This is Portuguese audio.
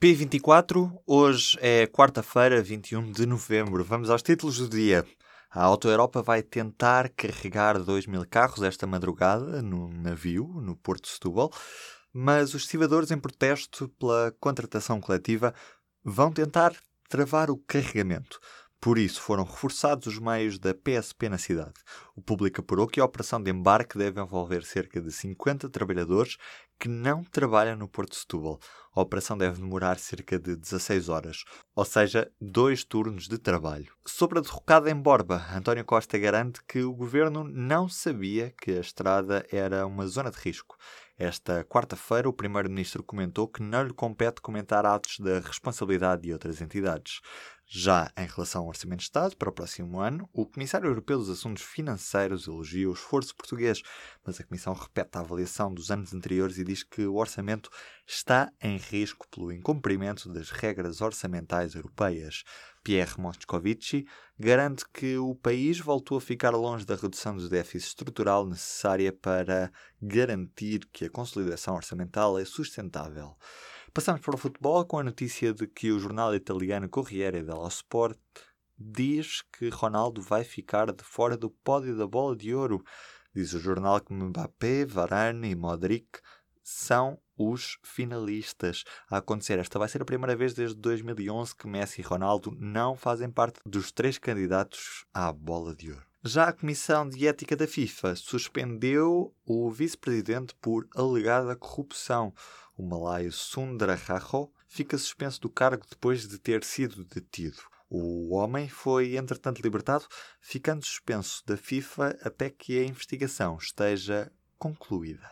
P24, hoje é quarta-feira, 21 de novembro. Vamos aos títulos do dia. A Auto Europa vai tentar carregar 2 mil carros esta madrugada no navio, no Porto de Setúbal, mas os estivadores, em protesto pela contratação coletiva, vão tentar travar o carregamento. Por isso, foram reforçados os meios da PSP na cidade. O público apurou que a operação de embarque deve envolver cerca de 50 trabalhadores que não trabalham no Porto de Setúbal. A operação deve demorar cerca de 16 horas, ou seja, dois turnos de trabalho. Sobre a derrocada em Borba, António Costa garante que o governo não sabia que a estrada era uma zona de risco. Esta quarta-feira, o Primeiro-Ministro comentou que não lhe compete comentar atos da responsabilidade de outras entidades. Já em relação ao Orçamento de Estado para o próximo ano, o Comissário Europeu dos Assuntos Financeiros elogia o esforço português, mas a Comissão repete a avaliação dos anos anteriores e diz que o orçamento está em risco pelo incumprimento das regras orçamentais europeias. Pierre Moscovici garante que o país voltou a ficar longe da redução do déficit estrutural necessária para garantir que a consolidação orçamental é sustentável. Passamos para o futebol com a notícia de que o jornal italiano Corriere dello Sport diz que Ronaldo vai ficar de fora do pódio da bola de ouro. Diz o jornal que Mbappé, Varane e Modric são os finalistas a acontecer. Esta vai ser a primeira vez desde 2011 que Messi e Ronaldo não fazem parte dos três candidatos à bola de ouro. Já a Comissão de Ética da FIFA suspendeu o vice-presidente por alegada corrupção. O malaio Sundara Rajo fica suspenso do cargo depois de ter sido detido. O homem foi, entretanto, libertado, ficando suspenso da FIFA até que a investigação esteja concluída.